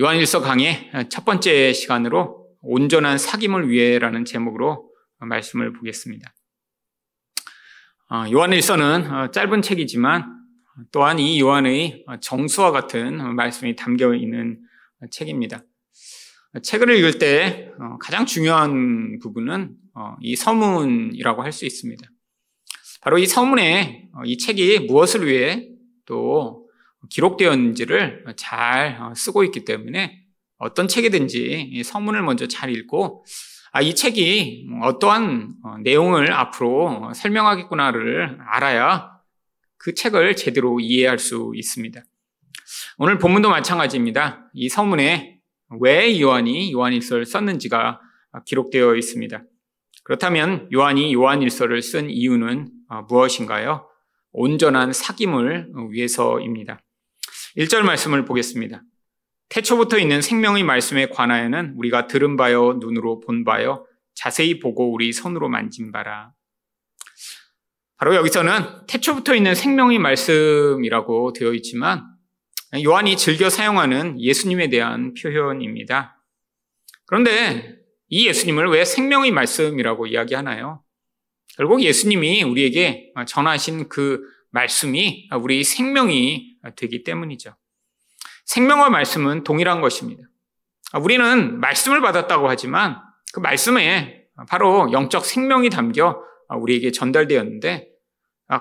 요한일서 강의 첫 번째 시간으로 온전한 사귐을 위해라는 제목으로 말씀을 보겠습니다. 어, 요한일서는 어, 짧은 책이지만 또한 이 요한의 정수와 같은 말씀이 담겨 있는 책입니다. 책을 읽을 때 어, 가장 중요한 부분은 이 서문이라고 할 수 있습니다. 바로 이 서문에 이 책이 무엇을 위해 또 기록되었는지를 잘 쓰고 있기 때문에 어떤 책이든지 서문을 먼저 잘 읽고 아, 이 책이 어떠한 어, 내용을 앞으로 설명하겠구나를 알아야 그 책을 제대로 이해할 수 있습니다. 오늘 본문도 마찬가지입니다. 이 서문에 왜 요한이 요한일서를 썼는지가 기록되어 있습니다. 그렇다면 요한이 요한일서를 쓴 이유는 어, 무엇인가요? 온전한 사귐을 위해서입니다. 1절 말씀을 보겠습니다. 태초부터 있는 생명의 말씀에 관하여는 우리가 들은 바요, 눈으로 본 바요, 자세히 보고 우리 손으로 만진 바라. 바로 여기서는 태초부터 있는 생명의 말씀이라고 되어 있지만 요한이 즐겨 사용하는 예수님에 대한 표현입니다. 그런데 이 예수님을 왜 생명의 말씀이라고 이야기하나요? 결국 예수님이 우리에게 전하신 그 말씀이 우리 생명이 되기 때문이죠. 생명과 말씀은 동일한 것입니다. 우리는 말씀을 받았다고 하지만 그 말씀에 바로 영적 생명이 담겨 우리에게 전달되었는데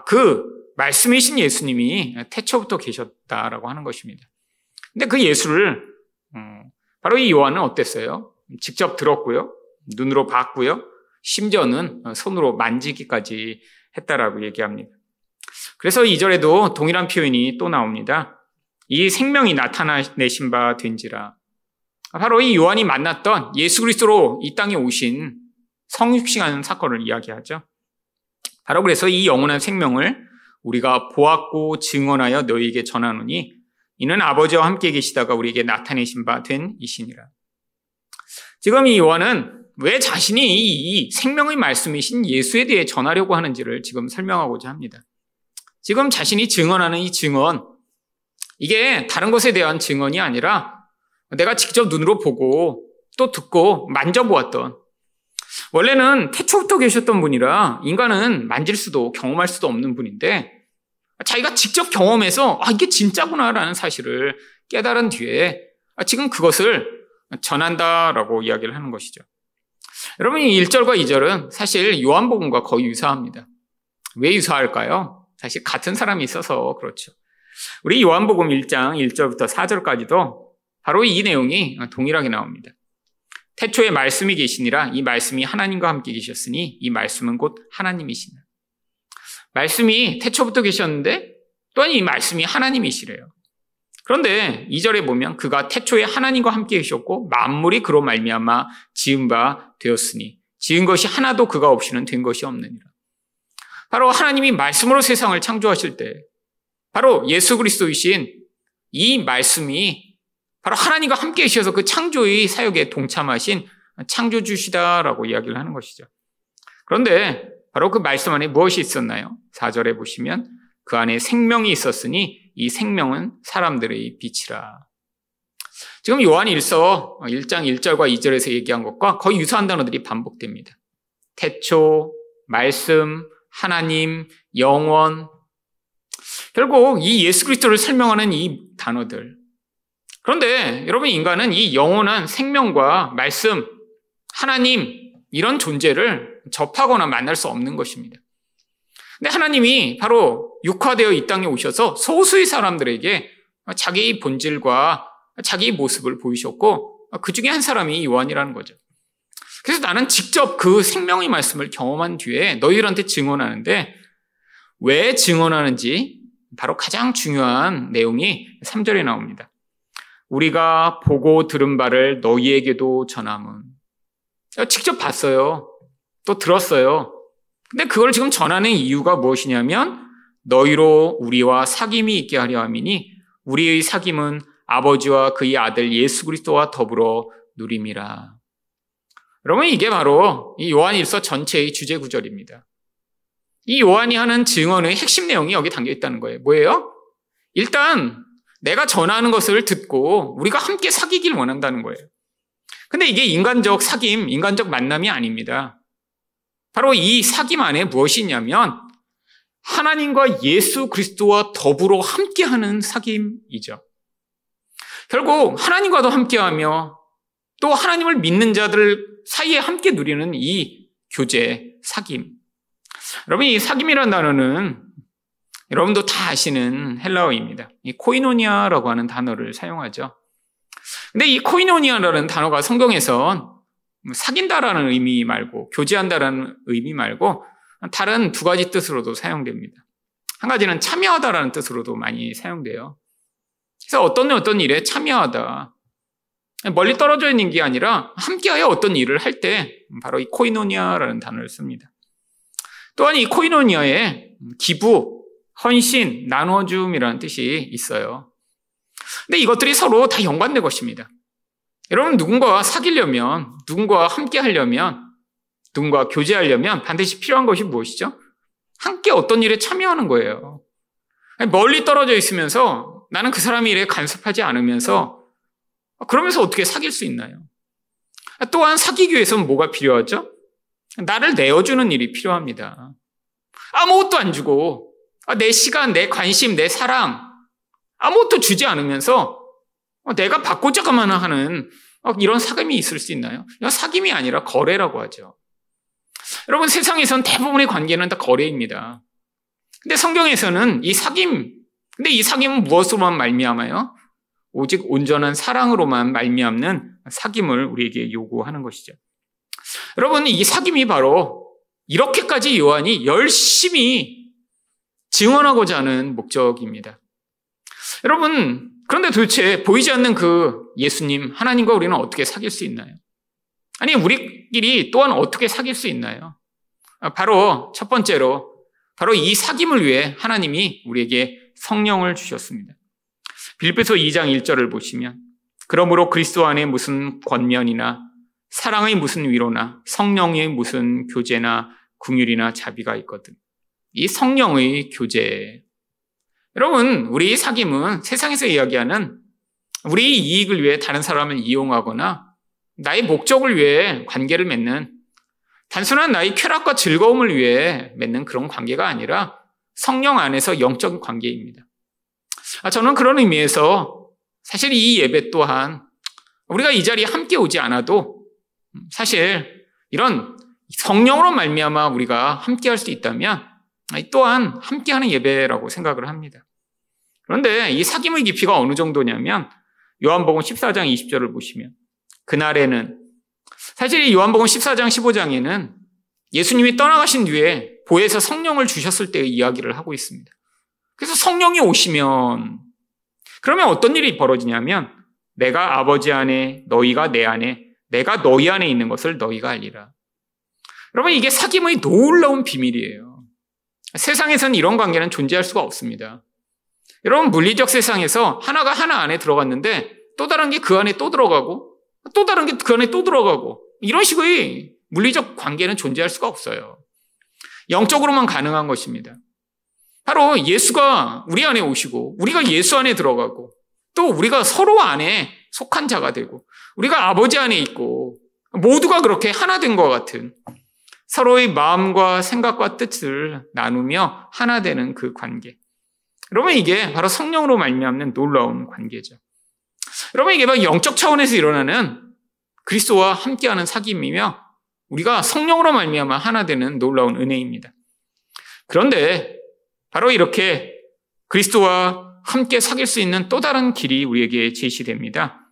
그 말씀이신 예수님이 태초부터 계셨다라고 하는 것입니다. 근데 그 예수를 어, 바로 이 요한은 어땠어요? 직접 들었고요. 눈으로 봤고요. 심지어는 손으로 만지기까지 했다라고 얘기합니다. 그래서 이절에도 동일한 표현이 또 나옵니다. 이 생명이 나타내신 바 된지라. 바로 이 요한이 만났던 예수 그리스도로 이 땅에 오신 성육신하는 사건을 이야기하죠. 바로 그래서 이 영원한 생명을 우리가 보았고 증언하여 너희에게 전하노니 이는 아버지와 함께 계시다가 우리에게 나타내신 바 된 이신이라. 지금 이 요한은 왜 자신이 이 생명의 말씀이신 예수에 대해 전하려고 하는지를 지금 설명하고자 합니다. 지금 자신이 증언하는 이 증언, 이게 다른 것에 대한 증언이 아니라 내가 직접 눈으로 보고 또 듣고 만져보았던 원래는 태초부터 계셨던 분이라 인간은 만질 수도 경험할 수도 없는 분인데 자기가 직접 경험해서 아 이게 진짜구나라는 사실을 깨달은 뒤에 아, 지금 그것을 전한다라고 이야기를 하는 것이죠. 여러분 이 1절과 2절은 사실 요한복음과 거의 유사합니다. 왜 유사할까요? 사실 같은 사람이 있어서 그렇죠. 우리 요한복음 1장 1절부터 4절까지도 바로 이 내용이 동일하게 나옵니다. 태초에 말씀이 계시니라 이 말씀이 하나님과 함께 계셨으니 이 말씀은 곧 하나님이시나. 말씀이 태초부터 계셨는데 또한 이 말씀이 하나님이시래요. 그런데 2절에 보면 그가 태초에 하나님과 함께 계셨고 만물이 그로 말미암아 지은 바 되었으니 지은 것이 하나도 그가 없이는 된 것이 없느니라. 바로 하나님이 말씀으로 세상을 창조하실 때 바로 예수 그리스도이신 이 말씀이 바로 하나님과 함께 계셔서 그 창조의 사역에 동참하신 창조주시다라고 이야기를 하는 것이죠. 그런데 바로 그 말씀 안에 무엇이 있었나요? 4절에 보시면 그 안에 생명이 있었으니 이 생명은 사람들의 빛이라. 지금 요한 1서 1장 1절과 2절에서 얘기한 것과 거의 유사한 단어들이 반복됩니다. 태초, 말씀, 하나님, 영원, 결국 이 예수 그리스도를 설명하는 이 단어들. 그런데 여러분 인간은 이 영원한 생명과 말씀, 하나님 이런 존재를 접하거나 만날 수 없는 것입니다. 근데 하나님이 바로 육화되어 이 땅에 오셔서 소수의 사람들에게 자기 본질과 자기 모습을 보이셨고 그 중에 한 사람이 요한이라는 거죠. 그래서 나는 직접 그 생명의 말씀을 경험한 뒤에 너희들한테 증언하는데 왜 증언하는지 바로 가장 중요한 내용이 3절에 나옵니다. 우리가 보고 들은 바를 너희에게도 전함은. 직접 봤어요. 또 들었어요. 근데 그걸 지금 전하는 이유가 무엇이냐면 너희로 우리와 사귐이 있게 하려 함이니 우리의 사귐은 아버지와 그의 아들 예수 그리스도와 더불어 누림이라. 여러분 이게 바로 이 요한일서 전체의 주제 구절입니다. 이 요한이 하는 증언의 핵심 내용이 여기 담겨 있다는 거예요. 뭐예요? 일단 내가 전하는 것을 듣고 우리가 함께 사귀길 원한다는 거예요. 근데 이게 인간적 사귐, 인간적 만남이 아닙니다. 바로 이 사귐 안에 무엇이 있냐면 하나님과 예수 그리스도와 더불어 함께하는 사귐이죠. 결국 하나님과도 함께하며 또 하나님을 믿는 자들 사이에 함께 누리는 이 교제, 사귐. 여러분, 이 사귐이라는 단어는 여러분도 다 아시는 헬라어입니다. 이 코이노니아라고 하는 단어를 사용하죠. 근데 이 코이노니아라는 단어가 성경에선 사귄다라는 의미 말고 교제한다라는 의미 말고 다른 두 가지 뜻으로도 사용됩니다. 한 가지는 참여하다라는 뜻으로도 많이 사용돼요. 그래서 어떤 어떤 일에 참여하다. 멀리 떨어져 있는 게 아니라 함께하여 어떤 일을 할 때 바로 이 코이노니아라는 단어를 씁니다. 또한 이 코이노니아에 기부, 헌신, 나눠줌이라는 뜻이 있어요. 근데 이것들이 서로 다 연관된 것입니다. 여러분 누군가와 사귀려면, 누군가와 함께 하려면, 누군가와 교제하려면 반드시 필요한 것이 무엇이죠? 함께 어떤 일에 참여하는 거예요. 멀리 떨어져 있으면서 나는 그 사람의 일에 간섭하지 않으면서 그러면서 어떻게 사귈 수 있나요? 또한 사귀기 위해서는 뭐가 필요하죠? 나를 내어주는 일이 필요합니다. 아무것도 안 주고 내 시간, 내 관심, 내 사랑 아무것도 주지 않으면서 내가 받고자가만 하는 이런 사귐이 있을 수 있나요? 사귐이 아니라 거래라고 하죠. 여러분 세상에선 대부분의 관계는 다 거래입니다. 근데 성경에서는 이 사귐, 근데 이 사귐은 무엇으로만 말미암아요? 오직 온전한 사랑으로만 말미암는 사귐을 우리에게 요구하는 것이죠. 여러분 이 사귐이 바로 이렇게까지 요한이 열심히 증언하고자 하는 목적입니다. 여러분 그런데 도대체 보이지 않는 그 예수님 하나님과 우리는 어떻게 사귈 수 있나요? 아니 우리끼리 또한 어떻게 사귈 수 있나요? 바로 첫 번째로 바로 이 사귐을 위해 하나님이 우리에게 성령을 주셨습니다. 빌립보서 2장 1절을 보시면 그러므로 그리스도 안에 무슨 권면이나 사랑의 무슨 위로나 성령의 무슨 교제나 궁율이나 자비가 있거든. 이 성령의 교제. 여러분, 우리 사귐은 세상에서 이야기하는 우리 이익을 위해 다른 사람을 이용하거나 나의 목적을 위해 관계를 맺는 단순한 나의 쾌락과 즐거움을 위해 맺는 그런 관계가 아니라 성령 안에서 영적 관계입니다. 아, 저는 그런 의미에서 사실 이 예배 또한 우리가 이 자리에 함께 오지 않아도 사실 이런 성령으로 말미암아 우리가 함께 할 수 있다면 또한 함께 하는 예배라고 생각을 합니다. 그런데 이 사귐의 깊이가 어느 정도냐면 요한복음 14장 20절을 보시면 그날에는 사실 요한복음 14장 15장에는 예수님이 떠나가신 뒤에 보혜서 성령을 주셨을 때의 이야기를 하고 있습니다. 그래서 성령이 오시면 그러면 어떤 일이 벌어지냐면 내가 아버지 안에 너희가 내 안에 내가 너희 안에 있는 것을 너희가 알리라. 여러분 이게 사귐의 놀라운 비밀이에요. 세상에서는 이런 관계는 존재할 수가 없습니다. 여러분 물리적 세상에서 하나가 하나 안에 들어갔는데 또 다른 게 그 안에 또 들어가고 또 다른 게 그 안에 또 들어가고 이런 식의 물리적 관계는 존재할 수가 없어요. 영적으로만 가능한 것입니다. 바로 예수가 우리 안에 오시고 우리가 예수 안에 들어가고 또 우리가 서로 안에 속한 자가 되고 우리가 아버지 안에 있고 모두가 그렇게 하나 된 것 같은 서로의 마음과 생각과 뜻을 나누며 하나 되는 그 관계. 여러분 이게 바로 성령으로 말미암는 놀라운 관계죠. 여러분 이게 바로 영적 차원에서 일어나는 그리스도와 함께하는 사귐이며 우리가 성령으로 말미암아 하나 되는 놀라운 은혜입니다. 그런데 바로 이렇게 그리스도와 함께 사귈 수 있는 또 다른 길이 우리에게 제시됩니다.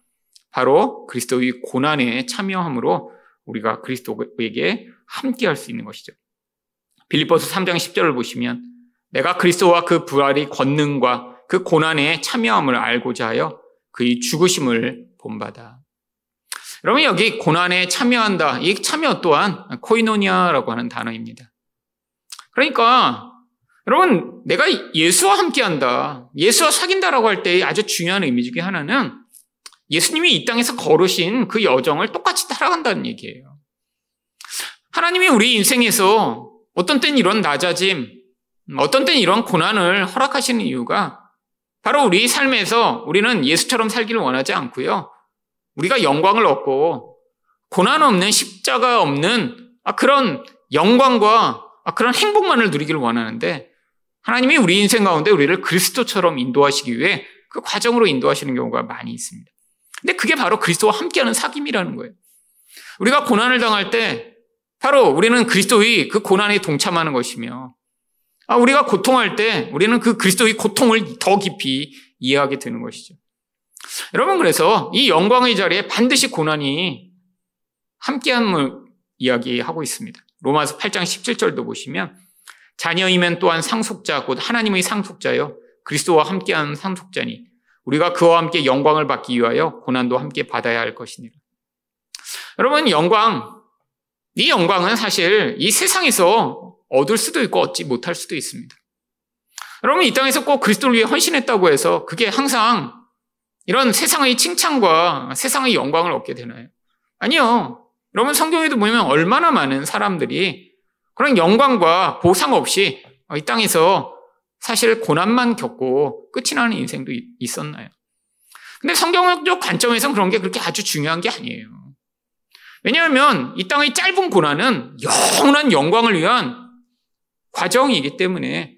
바로 그리스도의 고난에 참여함으로 우리가 그리스도에게 함께 할 수 있는 것이죠. 빌립보서 3장 10절을 보시면 내가 그리스도와 그 부활의 권능과 그 고난에 참여함을 알고자 하여 그의 죽으심을 본받아. 여러분 여기 고난에 참여한다. 이 참여 또한 코이노니아라고 하는 단어입니다. 그러니까 여러분 내가 예수와 함께 한다. 예수와 사귄다라고 할 때 아주 중요한 의미 중에 하나는 예수님이 이 땅에서 걸으신 그 여정을 똑같이 따라간다는 얘기예요. 하나님이 우리 인생에서 어떤 때는 이런 낮아짐, 어떤 때는 이런 고난을 허락하시는 이유가 바로 우리 삶에서 우리는 예수처럼 살기를 원하지 않고요. 우리가 영광을 얻고 고난 없는 십자가 없는 아, 그런 영광과 아, 그런 행복만을 누리기를 원하는데 하나님이 우리 인생 가운데 우리를 그리스도처럼 인도하시기 위해 그 과정으로 인도하시는 경우가 많이 있습니다. 근데 그게 바로 그리스도와 함께하는 사귐이라는 거예요. 우리가 고난을 당할 때 바로 우리는 그리스도의 그 고난에 동참하는 것이며 아, 우리가 고통할 때 우리는 그 그리스도의 고통을 더 깊이 이해하게 되는 것이죠. 여러분 그래서 이 영광의 자리에 반드시 고난이 함께함을 이야기하고 있습니다. 로마서 8장 17절도 보시면 자녀이면 또한 상속자 곧 하나님의 상속자요 그리스도와 함께하는 상속자니 우리가 그와 함께 영광을 받기 위하여 고난도 함께 받아야 할 것이니라. 여러분 영광 이 영광은 사실 이 세상에서 얻을 수도 있고 얻지 못할 수도 있습니다. 여러분 이 땅에서 꼭 그리스도를 위해 헌신했다고 해서 그게 항상 이런 세상의 칭찬과 세상의 영광을 얻게 되나요? 아니요. 여러분 성경에도 보면 얼마나 많은 사람들이 그런 영광과 보상 없이 이 땅에서 사실 고난만 겪고 끝이 나는 인생도 있었나요? 근데 성경적 관점에서는 그런 게 그렇게 아주 중요한 게 아니에요. 왜냐하면 이 땅의 짧은 고난은 영원한 영광을 위한 과정이기 때문에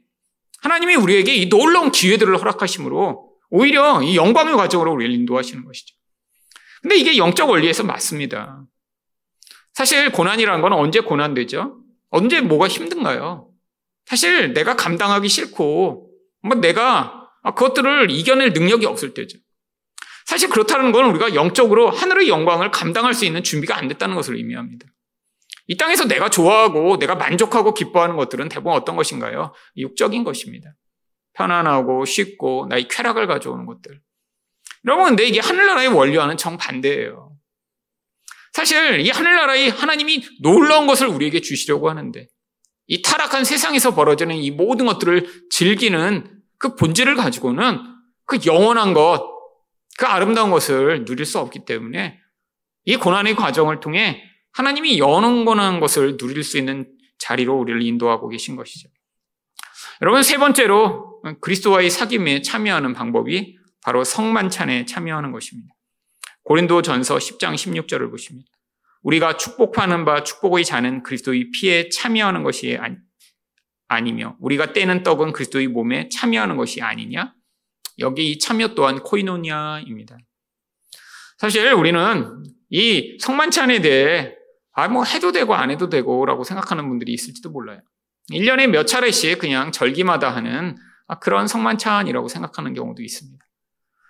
하나님이 우리에게 이 놀라운 기회들을 허락하심으로 오히려 이 영광의 과정으로 우리를 인도하시는 것이죠. 근데 이게 영적 원리에서 맞습니다. 사실 고난이라는 건 언제 고난되죠? 언제 뭐가 힘든가요? 사실 내가 감당하기 싫고 뭐 내가 그것들을 이겨낼 능력이 없을 때죠. 사실 그렇다는 건 우리가 영적으로 하늘의 영광을 감당할 수 있는 준비가 안 됐다는 것을 의미합니다. 이 땅에서 내가 좋아하고 내가 만족하고 기뻐하는 것들은 대부분 어떤 것인가요? 육적인 것입니다. 편안하고 쉽고 나의 쾌락을 가져오는 것들. 여러분, 근데 이게 하늘나라의 원리와는 정반대예요. 사실 이 하늘나라의 하나님이 놀라운 것을 우리에게 주시려고 하는데 이 타락한 세상에서 벌어지는 이 모든 것들을 즐기는 그 본질을 가지고는 그 영원한 것, 그 아름다운 것을 누릴 수 없기 때문에 이 고난의 과정을 통해 하나님이 영원한 것을 누릴 수 있는 자리로 우리를 인도하고 계신 것이죠. 여러분, 세 번째로 그리스도와의 사귐에 참여하는 방법이 바로 성만찬에 참여하는 것입니다. 고린도 전서 10장 16절을 보시면 우리가 축복하는 바 축복의 자는 그리스도의 피에 참여하는 것이 아니며 우리가 떼는 떡은 그리스도의 몸에 참여하는 것이 아니냐? 여기 이 참여 또한 코이노니아입니다. 사실 우리는 이 성만찬에 대해 아, 뭐 해도 되고 안 해도 되고 라고 생각하는 분들이 있을지도 몰라요. 1년에 몇 차례씩 그냥 절기마다 하는 아, 그런 성만찬이라고 생각하는 경우도 있습니다.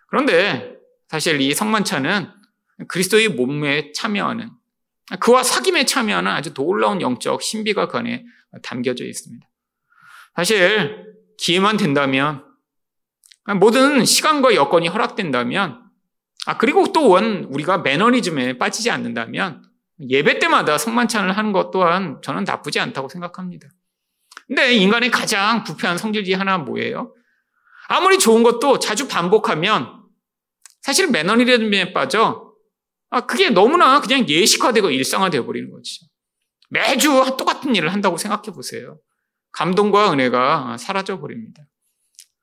그런데 사실 이 성만찬은 그리스도의 몸에 참여하는 그와 사귐에 참여하는 아주 놀라운 영적 신비가 그 안에 담겨져 있습니다. 사실 기회만 된다면 모든 시간과 여건이 허락된다면 아 그리고 또원 우리가 매너리즘에 빠지지 않는다면 예배 때마다 성만찬을 하는 것 또한 저는 나쁘지 않다고 생각합니다. 근데 인간의 가장 부패한 성질 중 하나는 뭐예요? 아무리 좋은 것도 자주 반복하면 사실 매너리즘에 빠져 아, 그게 너무나 그냥 예식화되고 일상화되어 버리는 거죠. 매주 똑같은 일을 한다고 생각해 보세요. 감동과 은혜가 사라져 버립니다.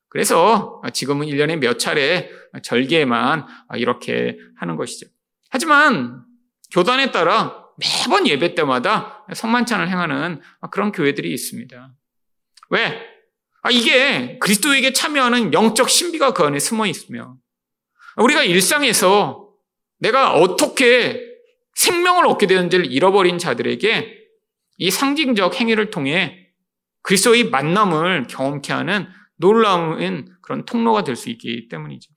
그래서 지금은 1년에 몇 차례 절개만 이렇게 하는 것이죠. 하지만 교단에 따라 매번 예배 때마다 성만찬을 행하는 그런 교회들이 있습니다. 왜? 아, 이게 그리스도에게 참여하는 영적 신비가 그 안에 숨어 있으며 우리가 일상에서 내가 어떻게 생명을 얻게 되는지를 잃어버린 자들에게 이 상징적 행위를 통해 그리스도의 만남을 경험케 하는 놀라운 그런 통로가 될 수 있기 때문이죠.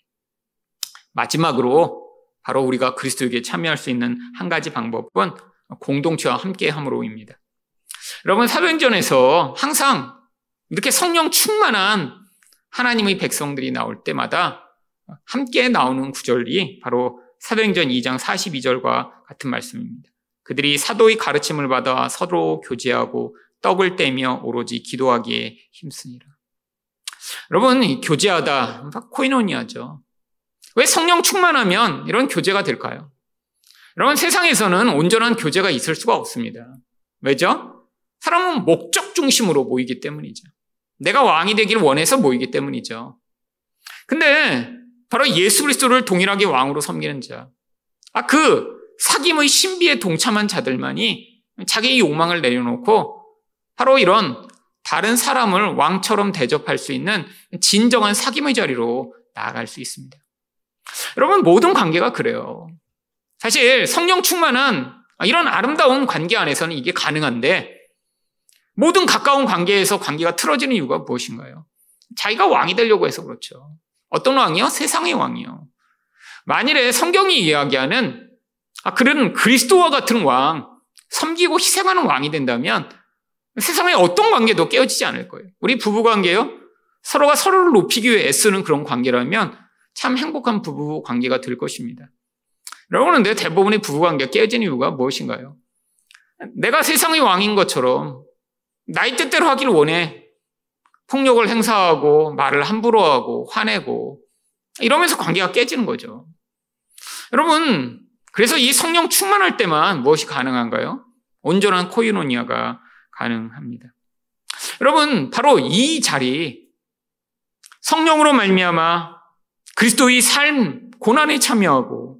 마지막으로 바로 우리가 그리스도에게 참여할 수 있는 한 가지 방법은 공동체와 함께 함으로입니다. 여러분 사도행전에서 항상 이렇게 성령 충만한 하나님의 백성들이 나올 때마다 함께 나오는 구절이 바로 사도행전 2장 42절과 같은 말씀입니다. 그들이 사도의 가르침을 받아 서로 교제하고 떡을 떼며 오로지 기도하기에 힘쓰니라. 여러분, 교제하다, 코이노니아죠. 왜 성령 충만하면 이런 교제가 될까요? 여러분, 세상에서는 온전한 교제가 있을 수가 없습니다. 왜죠? 사람은 목적 중심으로 모이기 때문이죠. 내가 왕이 되기를 원해서 모이기 때문이죠. 근데 바로 예수 그리스도를 동일하게 왕으로 섬기는 자. 아, 그 사김의 신비에 동참한 자들만이 자기의 욕망을 내려놓고 바로 이런 다른 사람을 왕처럼 대접할 수 있는 진정한 사김의 자리로 나아갈 수 있습니다. 여러분, 모든 관계가 그래요. 사실 성령 충만한 이런 아름다운 관계 안에서는 이게 가능한데 모든 가까운 관계에서 관계가 틀어지는 이유가 무엇인가요? 자기가 왕이 되려고 해서 그렇죠. 어떤 왕이요? 세상의 왕이요. 만일에 성경이 이야기하는 아, 그런 그리스도와 같은 왕, 섬기고 희생하는 왕이 된다면 세상의 어떤 관계도 깨어지지 않을 거예요. 우리 부부 관계요? 서로가 서로를 높이기 위해 애쓰는 그런 관계라면 참 행복한 부부 관계가 될 것입니다. 여러분, 근데 대부분의 부부 관계가 깨어진 이유가 무엇인가요? 내가 세상의 왕인 것처럼 나의 뜻대로 하기를 원해. 폭력을 행사하고 말을 함부로 하고 화내고 이러면서 관계가 깨지는 거죠. 여러분, 그래서 이 성령 충만할 때만 무엇이 가능한가요? 온전한 코이노니아가 가능합니다. 여러분, 바로 이 자리 성령으로 말미암아 그리스도의 삶 고난에 참여하고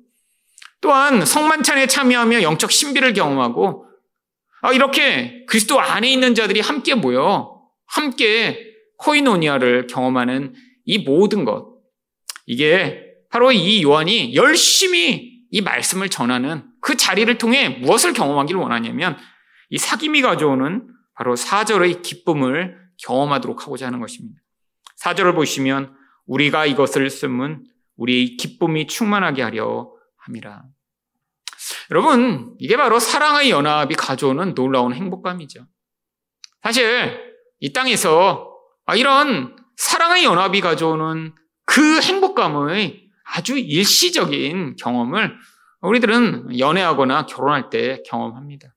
또한 성만찬에 참여하며 영적 신비를 경험하고 아, 이렇게 그리스도 안에 있는 자들이 함께 모여 함께 코이노니아를 경험하는 이 모든 것 이게 바로 이 요한이 열심히 이 말씀을 전하는 그 자리를 통해 무엇을 경험하기를 원하냐면 이 사김이 가져오는 바로 사절의 기쁨을 경험하도록 하고자 하는 것입니다. 사절을 보시면 우리가 이것을 쓰면 우리의 기쁨이 충만하게 하려 함이라. 여러분, 이게 바로 사랑의 연합이 가져오는 놀라운 행복감이죠. 사실 이 땅에서 이런 사랑의 연합이 가져오는 그 행복감의 아주 일시적인 경험을 우리들은 연애하거나 결혼할 때 경험합니다.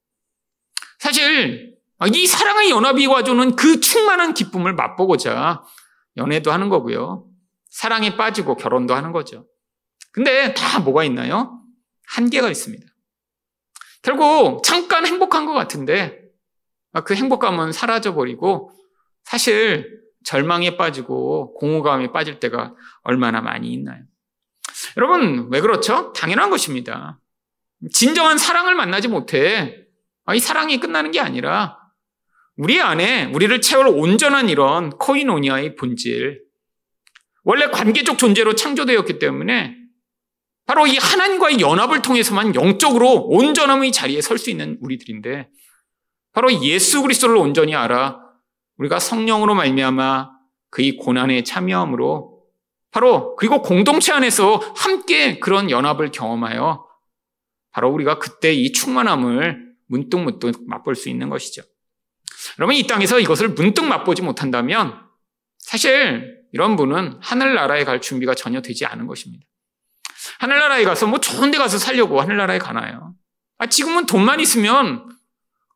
사실 이 사랑의 연합이 가져오는 그 충만한 기쁨을 맛보고자 연애도 하는 거고요. 사랑에 빠지고 결혼도 하는 거죠. 근데 다 뭐가 있나요? 한계가 있습니다. 결국 잠깐 행복한 것 같은데 그 행복감은 사라져버리고 사실 절망에 빠지고 공허감에 빠질 때가 얼마나 많이 있나요? 여러분, 왜 그렇죠? 당연한 것입니다. 진정한 사랑을 만나지 못해 이 사랑이 끝나는 게 아니라 우리 안에 우리를 채울 온전한 이런 코이노니아의 본질, 원래 관계적 존재로 창조되었기 때문에 바로 이 하나님과의 연합을 통해서만 영적으로 온전함의 자리에 설 수 있는 우리들인데 바로 예수 그리스도를 온전히 알아 우리가 성령으로 말미암아 그의 고난에 참여함으로 바로 그리고 공동체 안에서 함께 그런 연합을 경험하여 바로 우리가 그때 이 충만함을 문득 문득 맛볼 수 있는 것이죠. 여러분 이 땅에서 이것을 문득 맛보지 못한다면 사실 이런 분은 하늘나라에 갈 준비가 전혀 되지 않은 것입니다. 하늘나라에 가서 뭐 좋은 데 가서 살려고 하늘나라에 가나요? 아, 지금은 돈만 있으면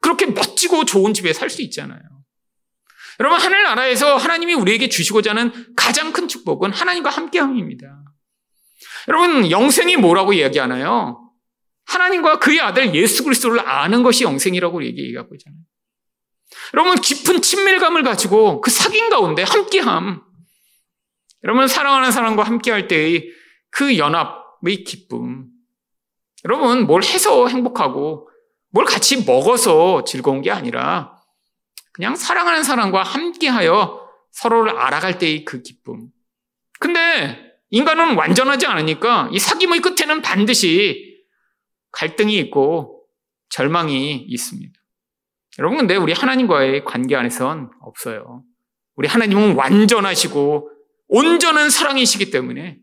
그렇게 멋지고 좋은 집에 살 수 있잖아요. 여러분, 하늘나라에서 하나님이 우리에게 주시고자 하는 가장 큰 축복은 하나님과 함께함입니다. 여러분, 영생이 뭐라고 이야기하나요? 하나님과 그의 아들 예수 그리스도를 아는 것이 영생이라고 얘기하고 있잖아요. 여러분, 깊은 친밀감을 가지고 그 사귐 가운데 함께함. 여러분, 사랑하는 사람과 함께할 때의 그 연합의 기쁨. 여러분, 뭘 해서 행복하고, 뭘 같이 먹어서 즐거운 게 아니라, 그냥 사랑하는 사람과 함께하여 서로를 알아갈 때의 그 기쁨. 근데 인간은 완전하지 않으니까 이 사귐의 끝에는 반드시 갈등이 있고 절망이 있습니다. 여러분, 근데 우리 하나님과의 관계 안에선 없어요. 우리 하나님은 완전하시고 온전한 사랑이시기 때문에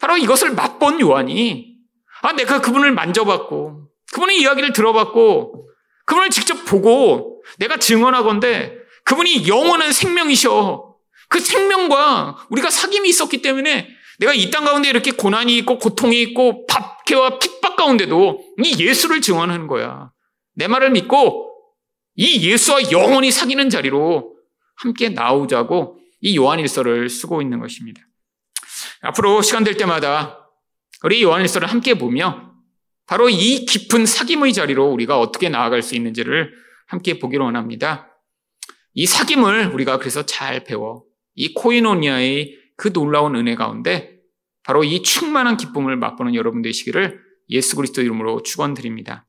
바로 이것을 맛본 요한이 아, 내가 그분을 만져봤고 그분의 이야기를 들어봤고 그분을 직접 보고 내가 증언하건데 그분이 영원한 생명이셔. 그 생명과 우리가 사귐이 있었기 때문에 내가 이 땅 가운데 이렇게 고난이 있고 고통이 있고 박해와 핍박 가운데도 이 예수를 증언하는 거야. 내 말을 믿고 이 예수와 영원히 사귀는 자리로 함께 나오자고 이 요한일서를 쓰고 있는 것입니다. 앞으로 시간 될 때마다 우리 요한일서를 함께 보며 바로 이 깊은 사귐의 자리로 우리가 어떻게 나아갈 수 있는지를 함께 보기로 원합니다. 이 사귐을 우리가 그래서 잘 배워 이 코이노니아의 그 놀라운 은혜 가운데 바로 이 충만한 기쁨을 맛보는 여러분 되시기를 예수 그리스도 이름으로 축원드립니다.